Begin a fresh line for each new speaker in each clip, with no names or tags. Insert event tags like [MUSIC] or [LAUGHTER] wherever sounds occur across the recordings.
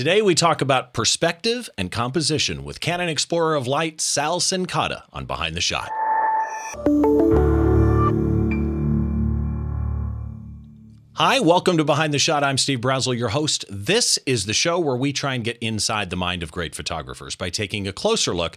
Today we talk about perspective and composition with Canon Explorer of Light Sal Cincotta on Behind the Shot. Hi, welcome to Behind the Shot. I'm Steve Brazill, your host. This is the show where we try and get inside the mind of great photographers by taking a closer look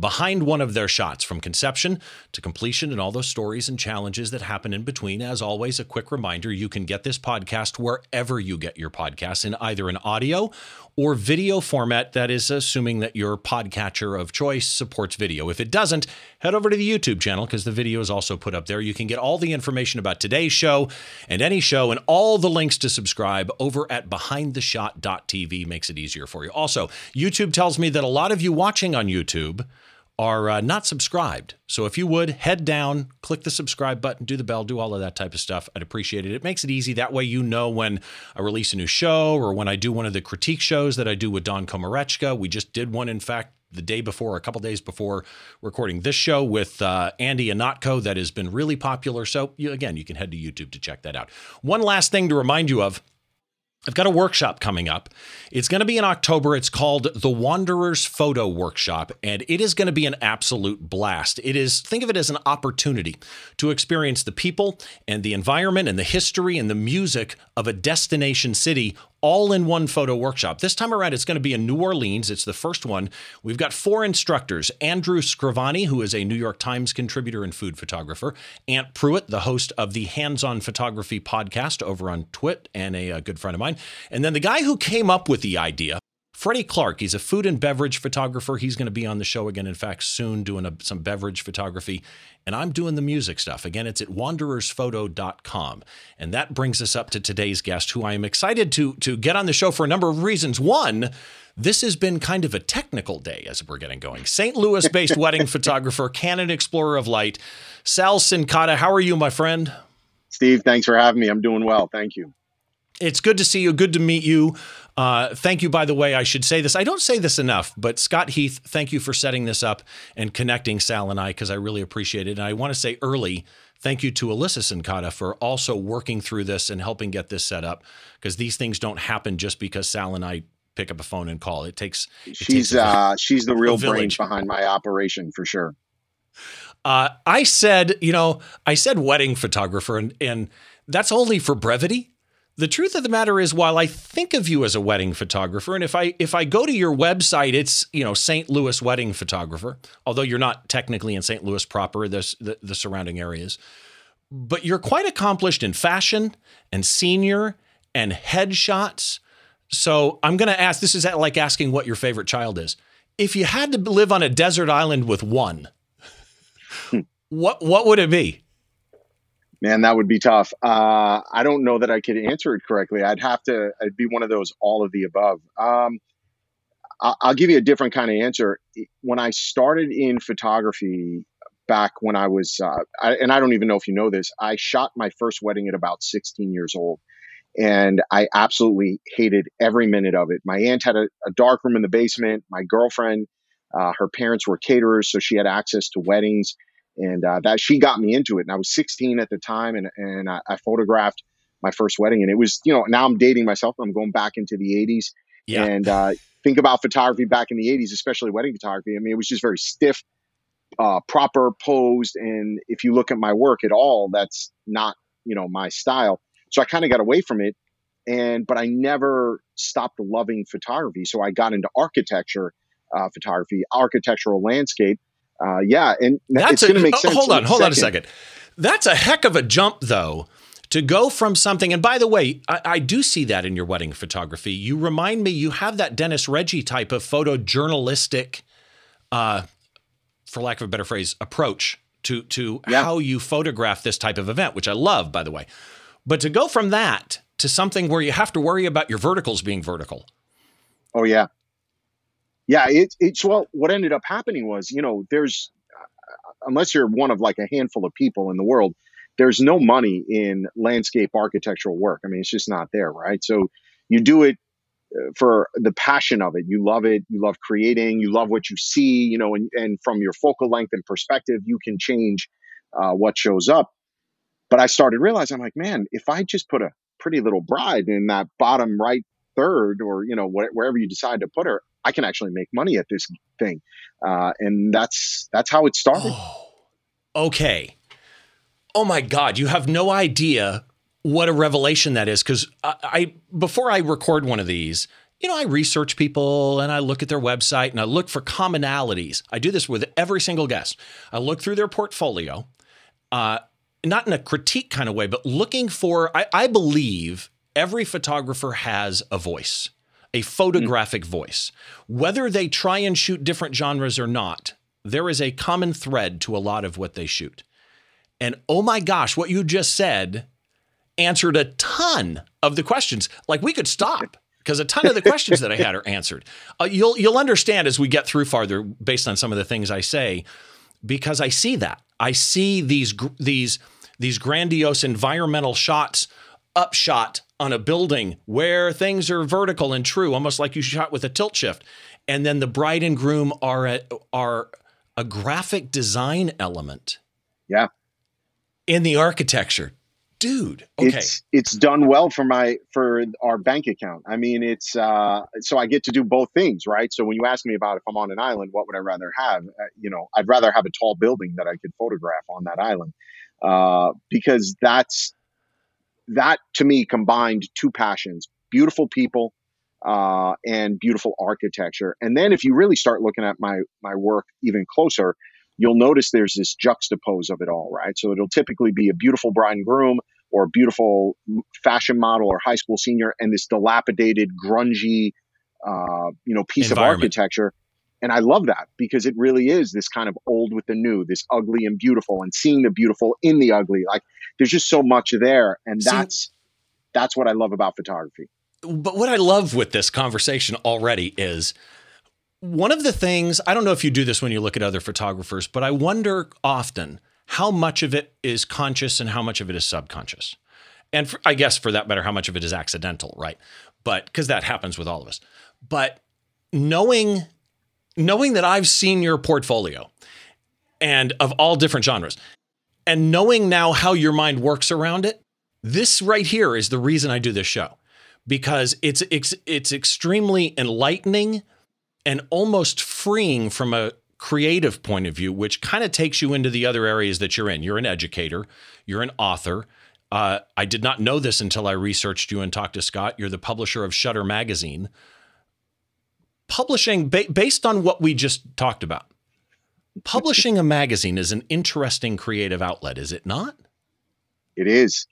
behind one of their shots from conception to completion and all those stories and challenges that happen in between. As always, a quick reminder you can get this podcast wherever you get your podcasts in either an audio or video format. That is, assuming that your podcatcher of choice supports video. If it doesn't, head over to the YouTube channel because the video is also put up there. You can get all the information about today's show and any show and all the links to subscribe over at behindtheshot.tv. Makes it easier for you. Also, YouTube tells me that a lot of you watching on YouTube are uh, not subscribed. So if you would head down, click the subscribe button, do the bell, do all of that type of stuff, I'd appreciate it. It makes it easy. That way you know when I release a new show or when I do one of the critique shows that I do with Don Komarechka. We just did one, in fact, the day before, a couple days before recording this show with uh, Andy Ihnatko that has been really popular. So you, again, you can head to YouTube to check that out. One last thing to remind you of. I've got a workshop coming up. It's going to be in October. It's called the Wanderers Photo Workshop, and it is going to be an absolute blast. It is, think of it as an opportunity to experience the people and the environment and the history and the music of a destination city all in one photo workshop. This time around, it's going to be in New Orleans. It's the first one. We've got four instructors Andrew Scrivani, who is a New York Times contributor and food photographer, Ant Pruitt, the host of the Hands on Photography podcast over on Twit, and a, a good friend of mine. And then the guy who came up with the idea Freddie Clark, he's a food and beverage photographer. He's going to be on the show again, in fact, soon doing a, some beverage photography. And I'm doing the music stuff. Again, it's at wanderersphoto.com. And that brings us up to today's guest, who I am excited to, to get on the show for a number of reasons. One, this has been kind of a technical day as we're getting going. St. Louis based [LAUGHS] wedding photographer, Canon Explorer of Light, Sal Cincotta. How are you, my friend?
Steve, thanks for having me. I'm doing well. Thank you.
It's good to see you. Good to meet you. Uh, thank you, by the way. I should say this. I don't say this enough, but Scott Heath, thank you for setting this up and connecting Sal and I because I really appreciate it. And I want to say early, thank you to Alyssa Cincotta for also working through this and helping get this set up because these things don't happen just because Sal and I pick up a phone and call. It takes.
It she's takes uh, she's the real brain behind my operation for sure.
Uh, I said, you know, I said wedding photographer, and and that's only for brevity the truth of the matter is while I think of you as a wedding photographer and if I if I go to your website it's you know St. Louis wedding photographer although you're not technically in St. Louis proper the, the, the surrounding areas but you're quite accomplished in fashion and senior and headshots so I'm going to ask this is like asking what your favorite child is if you had to live on a desert island with one hmm. what what would it be
Man, that would be tough. Uh, I don't know that I could answer it correctly. I'd have to. I'd be one of those all of the above. Um, I'll, give you a different kind of answer. When I started in photography back when I was, uh, I, and I don't even know if you know this, I shot my first wedding at about 16 years old. And I absolutely hated every minute of it. My aunt had a, a dark room in the basement. My girlfriend, uh, her parents were caterers, so she had access to weddings and uh, that she got me into it. And I was 16 at the time, and and I, I, photographed my first wedding, and it was you know now I'm dating myself. I'm going back into the 80s, yeah. and uh, think about photography back in the 80s, especially wedding photography. I mean, it was just very stiff, uh, proper posed, and if you look at my work at all, that's not you know my style. So I kind of got away from it, and but I never stopped loving photography. So I got into architecture uh, photography, architectural landscape uh, yeah, and that's going to make sense.
Hold on, hold second. on a second. That's a heck of a jump, though, to go from something. And by the way, I, I, do see that in your wedding photography. You remind me, you have that Denis Reggie type of photojournalistic, uh, for lack of a better phrase, approach to to yeah. how you photograph this type of event, which I love, by the way. But to go from that to something where you have to worry about your verticals being vertical.
Oh yeah, yeah, it, it's well, what ended up happening was, you know, there's, uh, unless you're one of like a handful of people in the world, there's no money in landscape architectural work. I mean, it's just not there, right? So you do it uh, for the passion of it. You love it. You love creating. You love what you see, you know, and, and from your focal length and perspective, you can change uh, what shows up. But I started realizing, I'm like, man, if I just put a pretty little bride in that bottom right third or you know wh- wherever you decide to put her, I can actually make money at this thing, uh, and that's that's how it started.
Oh, okay. Oh my God, you have no idea what a revelation that is because I, I before I record one of these, you know, I research people and I look at their website and I look for commonalities. I do this with every single guest. I look through their portfolio, uh, not in a critique kind of way, but looking for, I, I believe every photographer has a voice, a photographic mm-hmm. voice. Whether they try and shoot different genres or not, there is a common thread to a lot of what they shoot. And oh my gosh, what you just said answered a ton of the questions. Like we could stop because a ton of the questions that I had are answered. Uh, you'll you'll understand as we get through farther based on some of the things I say because I see that. I see these these these grandiose environmental shots upshot on a building where things are vertical and true, almost like you shot with a tilt shift. And then the bride and groom are a, are a graphic design element.
Yeah.
In the architecture dude okay
it's it's done well for my for our bank account i mean it's uh so i get to do both things right so when you ask me about if i'm on an island what would i rather have uh, you know i'd rather have a tall building that i could photograph on that island uh because that's that to me combined two passions beautiful people uh and beautiful architecture and then if you really start looking at my my work even closer you'll notice there's this juxtapose of it all, right? So it'll typically be a beautiful bride and groom or a beautiful fashion model or high school senior and this dilapidated, grungy, uh, you know, piece of architecture. And I love that because it really is this kind of old with the new, this ugly and beautiful, and seeing the beautiful in the ugly. Like there's just so much there, and See, that's that's what I love about photography.
But what I love with this conversation already is one of the things, I don't know if you do this when you look at other photographers, but I wonder often how much of it is conscious and how much of it is subconscious. And for, I guess for that matter, how much of it is accidental, right? But because that happens with all of us. But knowing knowing that I've seen your portfolio and of all different genres, and knowing now how your mind works around it, this right here is the reason I do this show because it's it's, it's extremely enlightening and almost freeing from a creative point of view, which kind of takes you into the other areas that you're in. You're an educator, you're an author. Uh, I did not know this until I researched you and talked to Scott. You're the publisher of Shutter Magazine. Publishing, ba- based on what we just talked about, publishing a magazine is an interesting creative outlet, is it not?
It is.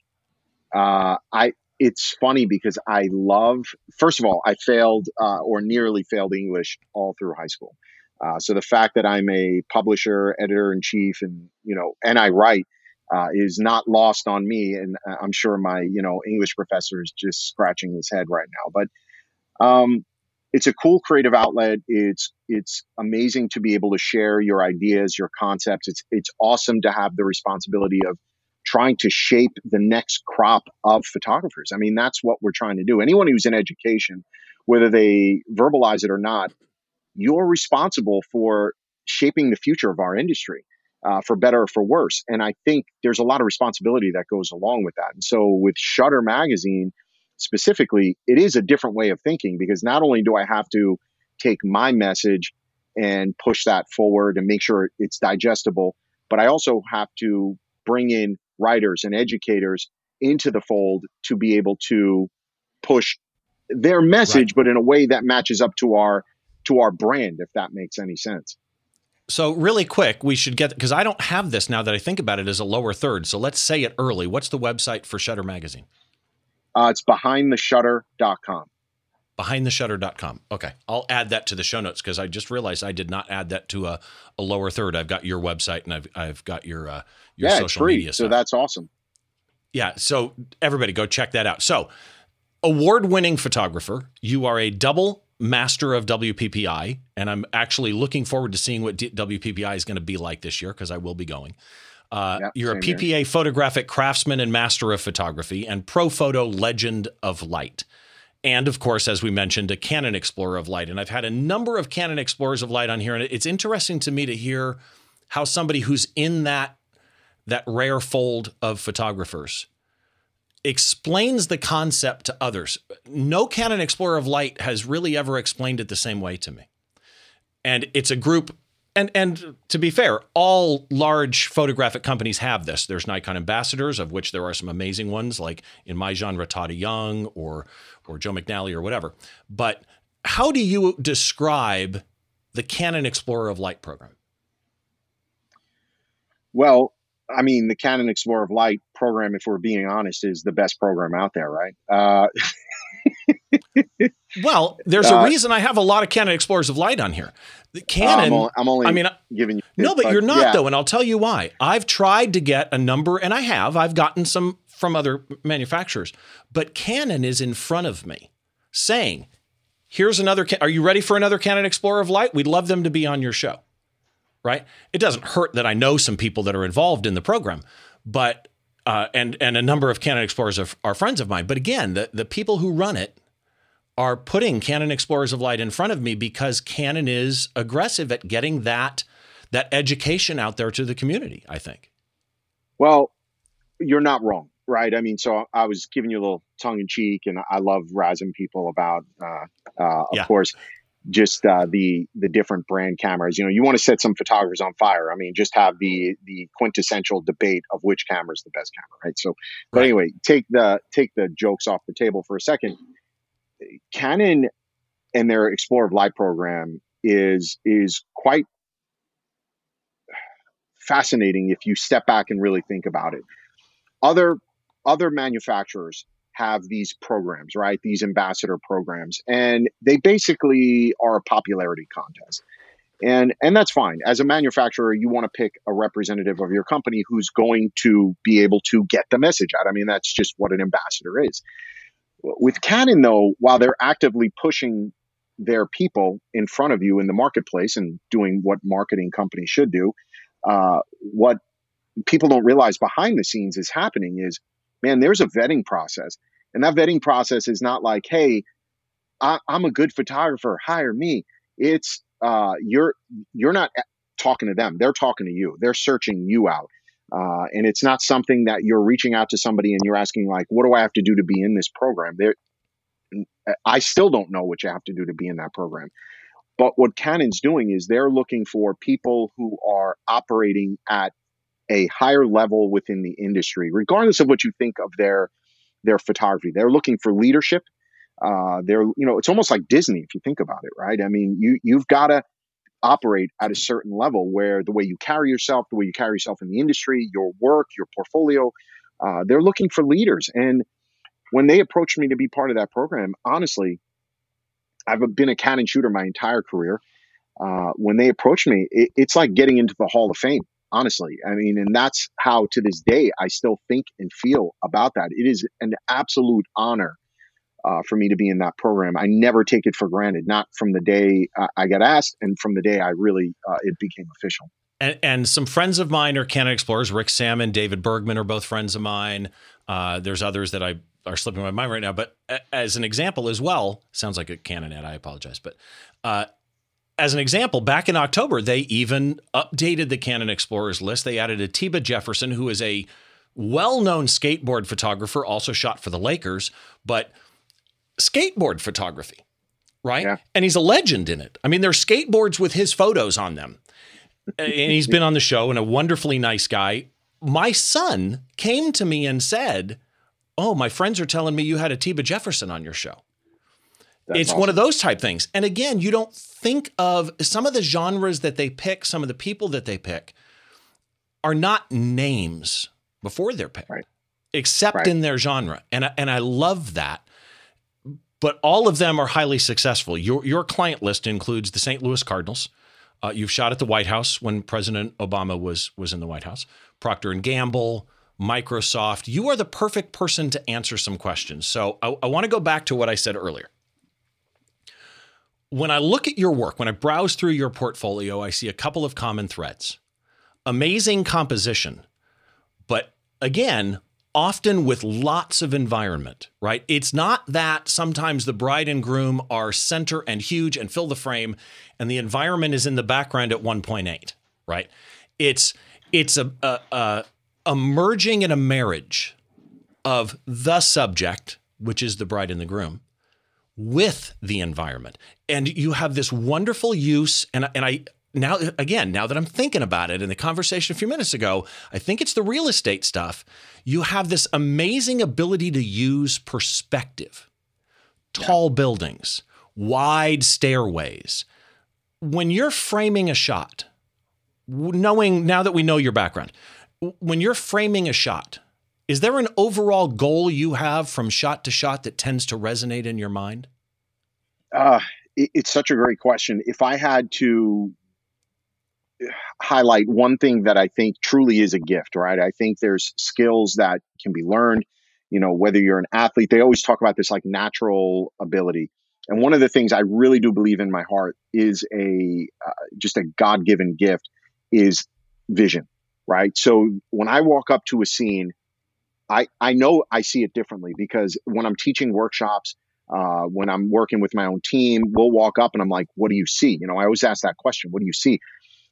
Uh, I it's funny because I love, first of all, I failed uh, or nearly failed English all through high school. Uh, so the fact that I'm a publisher, editor in chief, and you know, and I write uh, is not lost on me. And I'm sure my you know English professor is just scratching his head right now. But um, it's a cool creative outlet. It's it's amazing to be able to share your ideas, your concepts. It's it's awesome to have the responsibility of trying to shape the next crop of photographers. I mean, that's what we're trying to do. Anyone who's in education, whether they verbalize it or not, you're responsible for shaping the future of our industry. Uh, for better or for worse. And I think there's a lot of responsibility that goes along with that. And so with Shutter Magazine specifically, it is a different way of thinking because not only do I have to take my message and push that forward and make sure it's digestible, but I also have to bring in writers and educators into the fold to be able to push their message, right. but in a way that matches up to our to our brand, if that makes any sense.
So really quick, we should get because I don't have this now that I think about it as a lower third. So let's say it early. What's the website for Shutter Magazine?
Uh, it's behindtheshutter.com.
Behindtheshutter.com. Okay. I'll add that to the show notes because I just realized I did not add that to a, a lower third. I've got your website and I've I've got your uh, your
yeah,
social media.
So that's awesome.
Yeah. So everybody go check that out. So award winning photographer. You are a double master of WPPI, and I'm actually looking forward to seeing what D- WPPI is going to be like this year because I will be going. Uh, yep, you're a PPA here. photographic craftsman and master of photography and Profoto legend of light. And of course, as we mentioned, a Canon Explorer of Light. And I've had a number of Canon Explorers of Light on here, and it's interesting to me to hear how somebody who's in that that rare fold of photographers explains the concept to others. No Canon Explorer of Light has really ever explained it the same way to me. And it's a group and and to be fair, all large photographic companies have this. There's Nikon ambassadors, of which there are some amazing ones, like in my genre, Todd Owyoung or or Joe McNally or whatever. But how do you describe the Canon Explorer of Light program?
Well, I mean, the Canon Explorer of Light program, if we're being honest, is the best program out there, right? Uh, [LAUGHS]
well, there's uh, a reason I have a lot of Canon Explorers of Light on here. The Canon.
I'm only, I'm only I mean, giving you.
No, but, but you're not yeah. though, and I'll tell you why. I've tried to get a number, and I have. I've gotten some from other manufacturers, but Canon is in front of me, saying, "Here's another. Are you ready for another Canon Explorer of Light? We'd love them to be on your show." Right? It doesn't hurt that I know some people that are involved in the program, but uh, and and a number of Canon Explorers are, are friends of mine. But again, the the people who run it are putting Canon Explorers of Light in front of me because Canon is aggressive at getting that that education out there to the community, I think.
Well, you're not wrong, right? I mean, so I was giving you a little tongue in cheek, and I love razzing people about, uh, uh, of yeah. course, just uh, the the different brand cameras. You know, you want to set some photographers on fire. I mean, just have the the quintessential debate of which camera is the best camera, right? So, but anyway, take the take the jokes off the table for a second. Canon and their Explorer of Light program is is quite fascinating if you step back and really think about it. Other other manufacturers have these programs, right? These ambassador programs, and they basically are a popularity contest. And and that's fine. As a manufacturer, you want to pick a representative of your company who's going to be able to get the message out. I mean, that's just what an ambassador is. With Canon, though, while they're actively pushing their people in front of you in the marketplace and doing what marketing companies should do, uh, what people don't realize behind the scenes is happening is, man, there's a vetting process. And that vetting process is not like, hey, I, am a good photographer, hire me. It's uh, you're you're not talking to them; they're talking to you. They're searching you out. Uh, and it's not something that you're reaching out to somebody and you're asking like, what do I have to do to be in this program? There, I still don't know what you have to do to be in that program. But what Canon's doing is they're looking for people who are operating at a higher level within the industry, regardless of what you think of their their photography. They're looking for leadership. Uh, they're you know it's almost like Disney if you think about it, right? I mean, you you've got to operate at a certain level where the way you carry yourself, the way you carry yourself in the industry, your work, your portfolio, uh, they're looking for leaders. And when they approached me to be part of that program, honestly, I've been a Canon shooter my entire career. Uh, when they approached me, it, it's like getting into the Hall of Fame. Honestly, I mean, and that's how to this day I still think and feel about that. It is an absolute honor uh, for me to be in that program. I never take it for granted, not from the day I got asked and from the day I really uh, it became official.
And, and, some friends of mine are Canon Explorers. Rick Sammon, David Bergman are both friends of mine. Uh, there's others that I are slipping my mind right now. But as an example as well, sounds like a Canon ad. I apologize, but uh, as an example, back in October, they even updated the Canon Explorers list. They added Atiba Jefferson, who is a well-known skateboard photographer, also shot for the Lakers, but skateboard photography, right? Yeah. And he's a legend in it. I mean, there's skateboards with his photos on them. and he's been on the show and a wonderfully nice guy. My son came to me and said, Oh, my friends are telling me you had Atiba Jefferson on your show. That's it's awesome. one of those type things. And again, you don't think of some of the genres that they pick, some of the people that they pick are not names before they're picked, right. except right. in their genre. And, and I love that but all of them are highly successful. Your your client list includes the St. Louis Cardinals. Uh, you've shot at the White House when President Obama was was in the White House. Procter and Gamble, Microsoft. You are the perfect person to answer some questions. So I, I want to go back to what I said earlier. When I look at your work, when I browse through your portfolio, I see a couple of common threads. Amazing composition, but again, often with lots of environment, right? It's not that sometimes the bride and groom are center and huge and fill the frame and the environment is in the background at 1.8, right? It's it's a a, a, merging in a marriage of the subject, which is the bride and the groom, with the environment. And you have this wonderful use, and, and I now again, now that I'm thinking about it in the conversation a few minutes ago, I think it's the real estate stuff. You have this amazing ability to use perspective. Tall buildings, wide stairways. When you're framing a shot, knowing now that we know your background, when you're framing a shot, is there an overall goal you have from shot to shot that tends to resonate in your mind?
Uh, it, it's such a great question. If I had to highlight one thing that I think truly is a gift, right? I think there's skills that can be learned. You know, whether you're an athlete, they always talk about this like natural ability. And one of the things I really do believe in my heart is a uh, just a God given gift is vision, right? So when I walk up to a scene, I, I know I see it differently because when I'm teaching workshops, uh, when I'm working with my own team, we'll walk up and I'm like, what do you see? You know, I always ask that question, what do you see?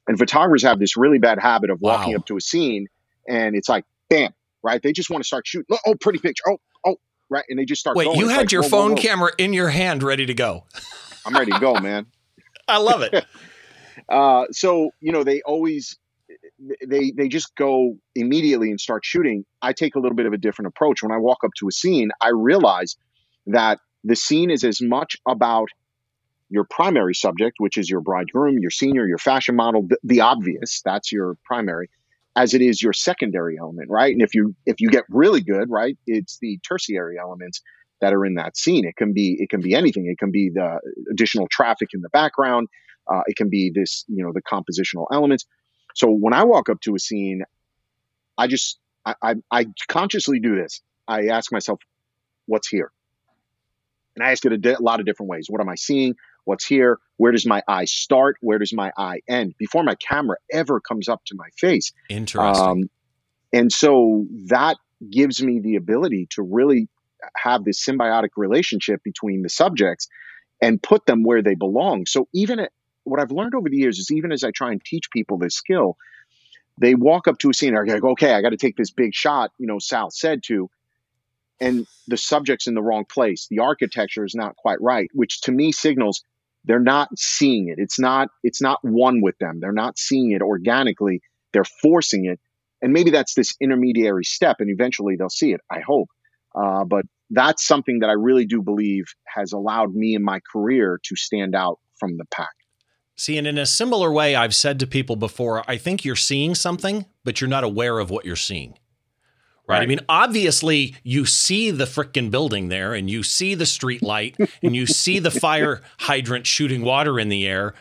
And photographers have this really bad habit of walking wow. up to a scene and it's like, bam, right? They just want to start shooting. Oh, pretty picture. Oh, oh, right. And they just start
Wait,
going.
you
it's
had
like,
your
whoa,
phone
whoa, whoa.
camera in your hand ready to go. [LAUGHS]
I'm ready to go, man. [LAUGHS]
I love it. [LAUGHS]
uh, so, you know, they always they they just go immediately and start shooting. I take a little bit of a different approach. When I walk up to a scene, I realize that the scene is as much about your primary subject, which is your bridegroom, your senior, your fashion model, the, the obvious, that's your primary, as it is your secondary element, right? And if you if you get really good, right, it's the tertiary elements that are in that scene. It can be it can be anything. It can be the additional traffic in the background. Uh, it can be this, you know, the compositional elements. So when I walk up to a scene, I just I, I, I consciously do this. I ask myself, what's here? And I ask it a, di- a lot of different ways. What am I seeing? What's here? Where does my eye start? Where does my eye end? Before my camera ever comes up to my face.
Interesting. Um,
and so that gives me the ability to really have this symbiotic relationship between the subjects and put them where they belong. So even at, what I've learned over the years is even as I try and teach people this skill, they walk up to a scene and are like, okay, I got to take this big shot, you know, Sal said to, and the subject's in the wrong place. The architecture is not quite right, which to me signals they're not seeing it. It's not, it's not one with them. They're not seeing it organically. They're forcing it. And maybe that's this intermediary step and eventually they'll see it. I hope. Uh, but that's something that I really do believe has allowed me in my career to stand out from the pack.
See, and in a similar way, I've said to people before, I think you're seeing something, but you're not aware of what you're seeing. Right? I mean, obviously, you see the frickin' building there, and you see the street light, [LAUGHS] and you see the fire hydrant shooting water in the air.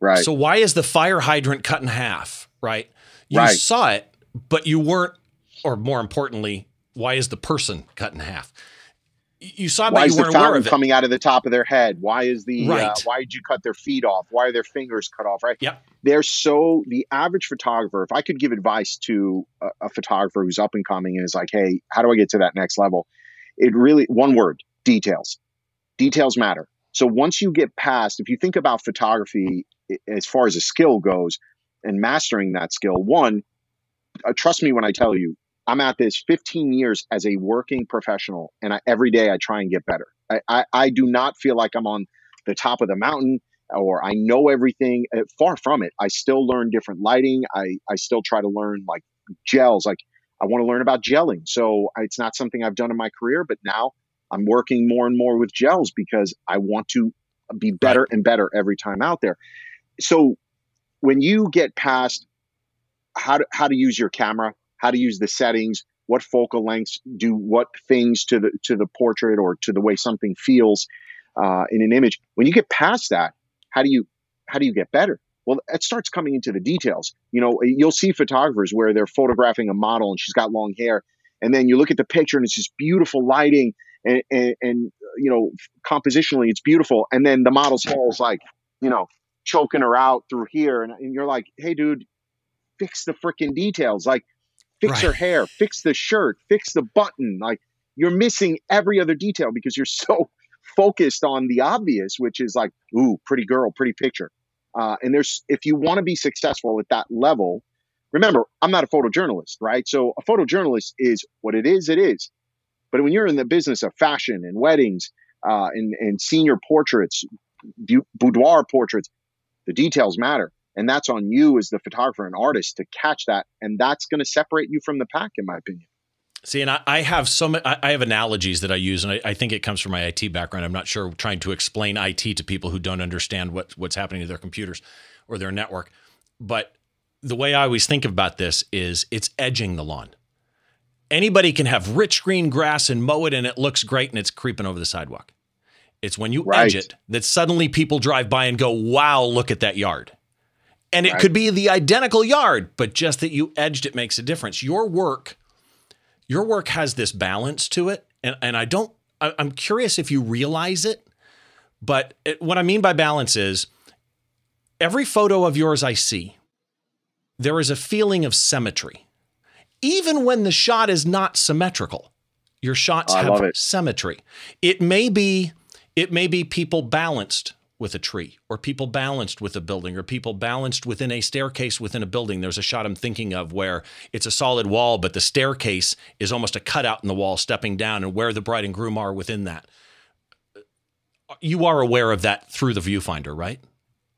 Right.
So why is the fire hydrant cut in half? Right. You
right.
saw it, but you weren't, or more importantly, why is the person cut in half? you saw it,
why
is
the
fountain
coming out of the top of their head why is the
uh, right.
uh, why did you cut their feet off why are their fingers cut off right
yeah
they're so the average photographer if i could give advice to a, a, photographer who's up and coming and is like hey how do i get to that next level? It really one word details. Details matter. So once you get past if you think about photography as far as a skill goes and mastering that skill one uh, trust me when i tell you I'm at this 15 years as a working professional, and I, every day I try and get better. I, I, I, do not feel like I'm on the top of the mountain or I know everything. Uh, far from it. I still learn different lighting. I, I still try to learn like gels. Like I want to learn about gelling. So it's not something I've done in my career, but now I'm working more and more with gels because I want to be better and better every time out there. So when you get past how to, how to use your camera, how to use the settings, what focal lengths do what things to the to the portrait or to the way something feels uh, in an image. When you get past that, how do you how do you get better? Well, it starts coming into the details. You know, you'll see photographers where they're photographing a model and she's got long hair, and then you look at the picture and it's just beautiful lighting and, and, and you know compositionally it's beautiful, and then the model's hair is like you know choking her out through here, and, and you're like, hey, dude, fix the freaking details. Like fix right. her hair, fix the shirt, fix the button. Like you're missing every other detail because you're [LAUGHS] so focused on the obvious, which is like, ooh, pretty girl, pretty picture. Uh, and there's, if you want to be successful at that level, remember, I'm not a photojournalist, right? So a photojournalist is what it is, it is. But when you're in the business of fashion and weddings uh, and, and senior portraits, boudoir portraits, the details matter. And that's on you as the photographer and artist to catch that. And that's going to separate you from the pack, in my opinion.
See, and I, I have some, I have analogies that I use, and I, I, think it comes from my IT background. I'm not sure trying to explain IT to people who don't understand what what's happening to their computers or their network. But the way I always think about this is it's edging the lawn. Anybody can have rich green grass and mow it, and it looks great, and it's creeping over the sidewalk. It's when you right. edge it that suddenly people drive by and go, "Wow, look at that yard." And it right. could be the identical yard, but just that you edged it makes a difference. Your work your work has this balance to it. And, and I don't, I, am curious if you realize it. But it, what I mean by balance is every photo of yours I see, there is a feeling of symmetry. Even when the shot is not symmetrical, your shots have symmetry. It may be, it may be people balanced with a tree, or people balanced with a building, or people balanced within a staircase within a building. There's a shot I'm thinking of where it's a solid wall, but the staircase is almost a cutout in the wall stepping down, and where the bride and groom are within that. You are aware of that through the viewfinder, right?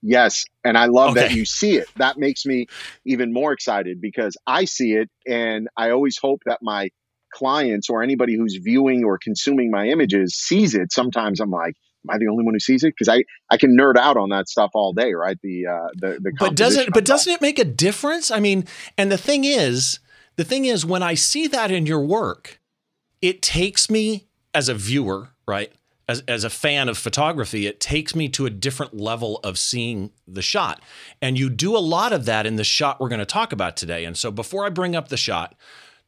Yes. And I love okay. that you see it. That makes me even more excited because I see it. And I always hope that my clients or anybody who's viewing or consuming my images sees it. Sometimes I'm like, am I the only one who sees it? Because I I can nerd out on that stuff all day, right? The uh, the the.
But doesn't but doesn't it make a difference? I mean, and the thing is, the thing is, when I see that in your work, it takes me as a viewer, right? As, as a fan of photography, it takes me to a different level of seeing the shot. And you do a lot of that in the shot we're going to talk about today. And so before I bring up the shot,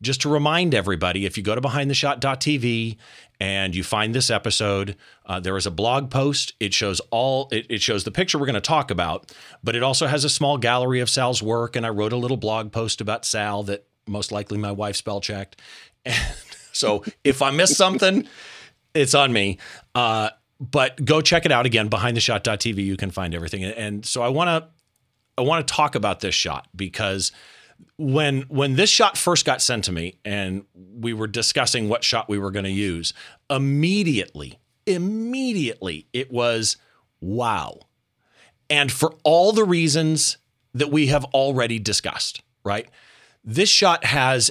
just to remind everybody, if you go to behindtheshot.tv and you find this episode, uh, there is a blog post. It shows all. It, it shows the picture we're going to talk about, but it also has a small gallery of Sal's work. And I wrote a little blog post about Sal that most likely my wife spell checked. And [LAUGHS] so if I miss something, it's on me. Uh, but go check it out again. Behindtheshot.tv, you can find everything. And so I want to I want to talk about this shot because when when this shot first got sent to me and we were discussing what shot we were going to use immediately immediately it was wow. And for all the reasons that we have already discussed right? This shot has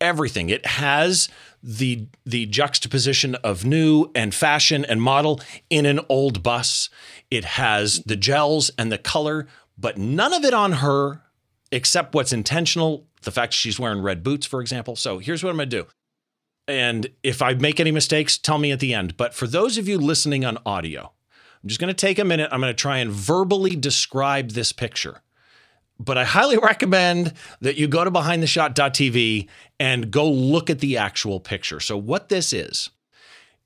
everything. It has the the juxtaposition of new and fashion and model in an old bus. It has the gels and the color but none of it on her except what's intentional, the fact she's wearing red boots, for example. So here's what I'm going to do. And if I make any mistakes, tell me at the end. But for those of you listening on audio, I'm just going to take a minute. I'm going to try and verbally describe this picture. But I highly [LAUGHS] recommend that you go to behindtheshot.tv and go look at the actual picture. So, what this is,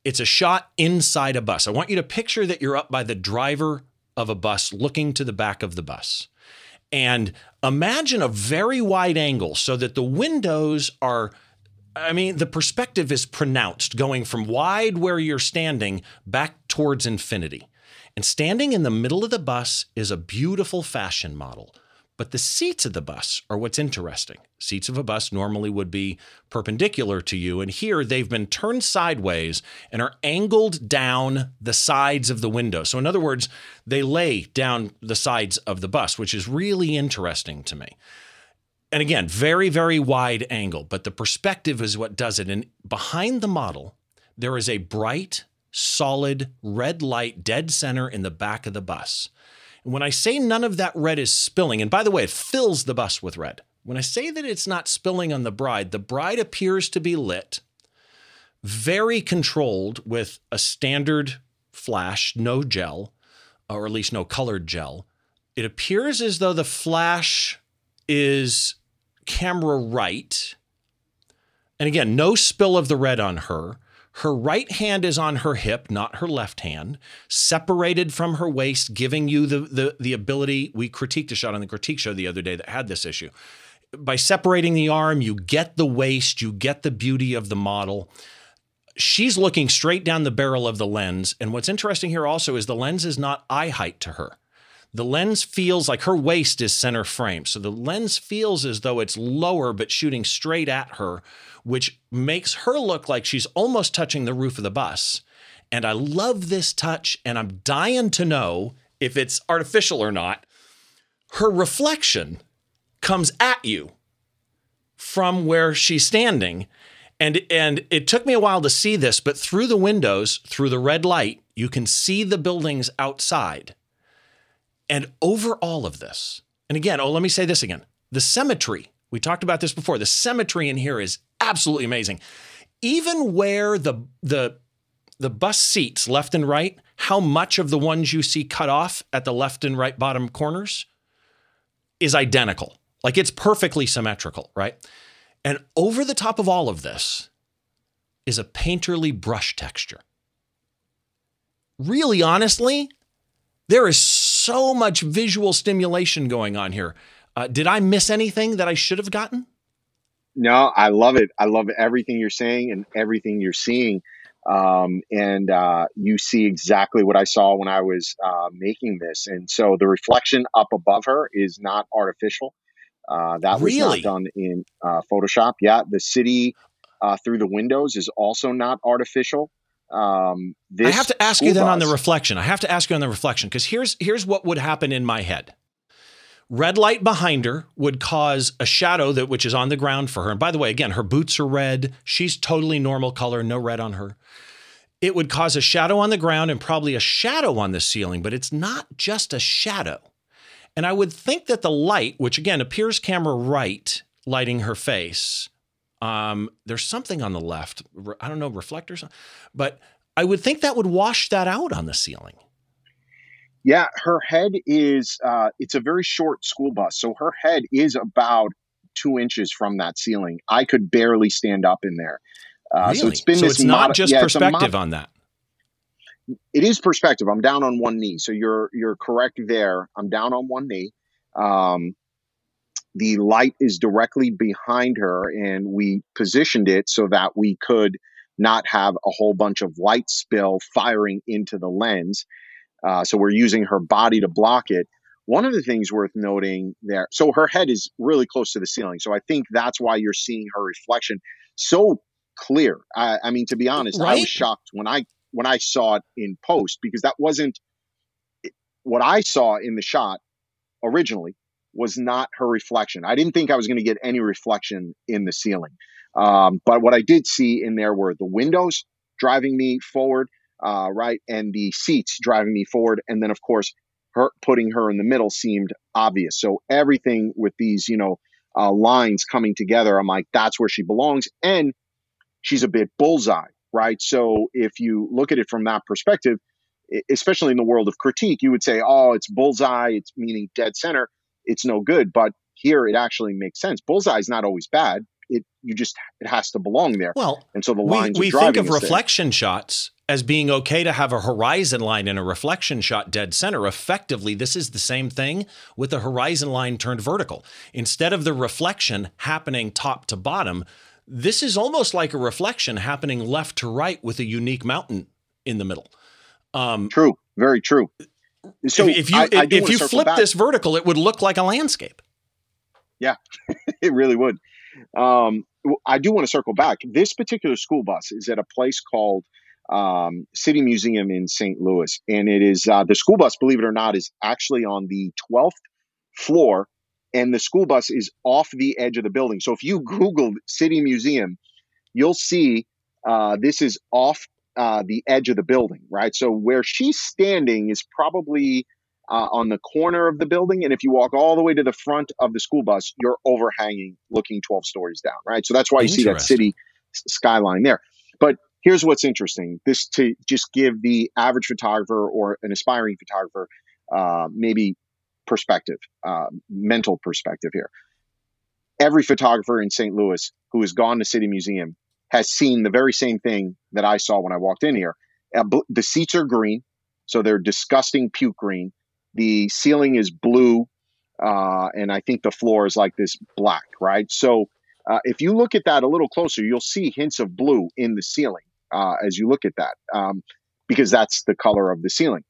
it's a shot inside a bus. I want you to picture that you're up by the driver of a bus looking to the back of the bus. And imagine a very wide angle so that the windows are I mean, the perspective is pronounced, going from wide where you're standing back towards infinity. And standing in the middle of the bus is a beautiful fashion model but the seats of the bus are what's interesting. Seats of a bus normally would be perpendicular to you, and here they've been turned sideways and are angled down the sides of the window. So, in other words, they lay down the sides of the bus, which is really interesting to me. And again, very, very wide angle, but the perspective is what does it. And behind the model, there is a bright, solid red light dead center in the back of the bus. And when I say none of that red is spilling, and by the way, it fills the bus with red. When I say that it's not spilling on the bride, the bride appears to be lit, very controlled with a standard flash, no gel, or at least no colored gel. It appears as though the flash is camera right. And again, no spill of the red on her. Her right hand is on her hip, not her left hand, separated from her waist, giving you the, the, the ability. We critiqued a shot on the critique show the other day that had this issue. By separating the arm, you get the waist, you get the beauty of the model. She's looking straight down the barrel of the lens. And what's interesting here also is the lens is not eye height to her. the lens feels like her waist is center frame. So the lens feels as though it's lower but shooting straight at her, which makes her look like she's almost touching the roof of the bus. And I love this touch, and I'm dying to know if it's artificial or not. Her reflection comes at you from where she's standing. And, and it took me a while to see this, but through the windows, through the red light, you can see the buildings outside. And over all of this, and again, oh, let me say this again the symmetry, we talked about this before, the symmetry in here is absolutely amazing. Even where the, the, the bus seats left and right, how much of the ones you see cut off at the left and right bottom corners is identical. Like it's perfectly symmetrical, right? And over the top of all of this is a painterly brush texture. Really, honestly, there is so much visual stimulation going on here. Uh, did I miss anything that I should have gotten?
No, I love it. I love everything you're saying and everything you're seeing. Um, and uh, you see exactly what I saw when I was uh, making this. And so the reflection up above her is not artificial. Uh, that was
really?
not done in uh, Photoshop. Yeah, the city uh, through the windows is also not artificial. Um,
I have to ask you then on the reflection. I have to ask you on the reflection because here's here's what would happen in my head. Red light behind her would cause a shadow that which is on the ground for her. And by the way, again, her boots are red. She's totally normal color, no red on her. It would cause a shadow on the ground and probably a shadow on the ceiling, but it's not just a shadow. And I would think that the light, which again appears camera right, lighting her face, um, there's something on the left. I don't know, reflectors, but I would think that would wash that out on the ceiling.
Yeah, her head is, uh, it's a very short school bus. So her head is about two inches from that ceiling. I could barely stand up in there.
Uh, really? So it's been so it's not mod- just yeah, perspective mod- on that
it is perspective. I'm down on one knee, so you're you're correct there. I'm down on one knee. Um, the light is directly behind her, and we positioned it so that we could not have a whole bunch of light spill firing into the lens. Uh, so we're using her body to block it. One of the things worth noting there, so her head is really close to the ceiling. So I think that's why you're seeing her reflection so clear. I, I mean, to be honest, right? I was shocked when I when I saw it in post because that wasn't what I saw in the shot originally was not her reflection. I didn't think I was going to get any reflection in the ceiling. Um, but what I did see in there were the windows driving me forward, uh, right, and the seats driving me forward, and then of course her putting her in the middle seemed obvious. So everything with these, you know, uh, lines coming together, I'm like, that's where she belongs, and she's a bit bullseye right? So if you look at it from that perspective, especially in the world of critique, you would say, oh, it's bullseye, it's meaning dead center, it's no good. But here it actually makes sense. Bullseye is not always bad. It you just it has to belong there.
Well,
and so the lines
we, we think of reflection there. shots as being okay to have a horizon line and a reflection shot dead center. Effectively, this is the same thing with the horizon line turned vertical. Instead of the reflection happening top to bottom, this is almost like a reflection happening left to right with a unique mountain in the middle.
Um, true, very true.
So if, if you I, I if you flip this vertical, it would look like a landscape.
Yeah, [LAUGHS] it really would. Um, I do want to circle back. This particular school bus is at a place called um, City Museum in St. Louis, and it is uh, the school bus. Believe it or not, is actually on the twelfth floor and the school bus is off the edge of the building. So if you Google City Museum, you'll see uh, this is off uh, the edge of the building, right? So where she's standing is probably uh, on the corner of the building. And if you walk all the way to the front of the school bus, you're overhanging looking 12 stories down, right? So that's why you see that city skyline there. But here's what's interesting this to just give the average photographer or an aspiring photographer uh, maybe perspective, uh, mental perspective here. Every photographer in St. Louis who has gone to City Museum has seen the very same thing that I saw when I walked in here. Uh, the seats are green, so they're disgusting puke green. The ceiling is blue, uh, and I think the floor is like this black, right? So uh, if you look at that a little closer, you'll see hints of blue in the ceiling uh, as you look at that, um, because that's the color of the ceiling.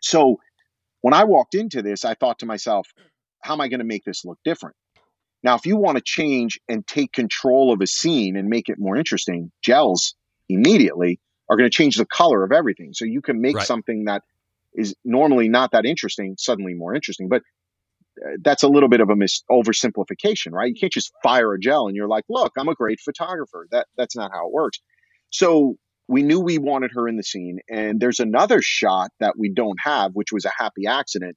So when I walked into this, I thought to myself, how am I going to make this look different? Now, if you want to change and take control of a scene and make it more interesting, gels immediately are going to change the color of everything. So you can make right. something that is normally not that interesting suddenly more interesting. But uh, that's a little bit of a mis- oversimplification, right? You can't just fire a gel and you're like, "Look, I'm a great photographer." That that's not how it works. So we knew we wanted her in the scene, and there's another shot that we don't have, which was a happy accident.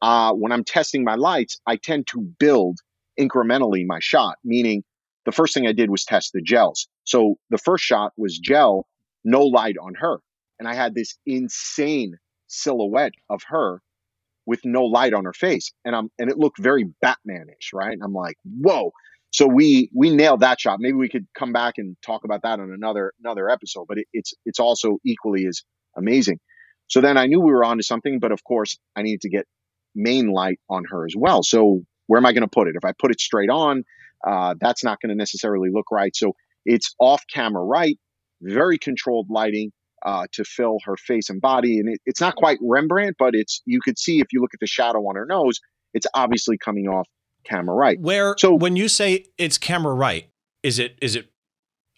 Uh, when I'm testing my lights, I tend to build incrementally my shot, meaning the first thing I did was test the gels. So the first shot was gel, no light on her. And I had this insane silhouette of her with no light on her face. And I'm and it looked very Batmanish, right? And I'm like, whoa. So we we nailed that shot. Maybe we could come back and talk about that on another another episode. But it, it's it's also equally as amazing. So then I knew we were onto something, but of course I needed to get main light on her as well. So where am I going to put it? If I put it straight on, uh, that's not going to necessarily look right. So it's off camera right, very controlled lighting uh, to fill her face and body. And it, it's not quite Rembrandt, but it's you could see if you look at the shadow on her nose, it's obviously coming off camera right.
Where so when you say it's camera right, is it is it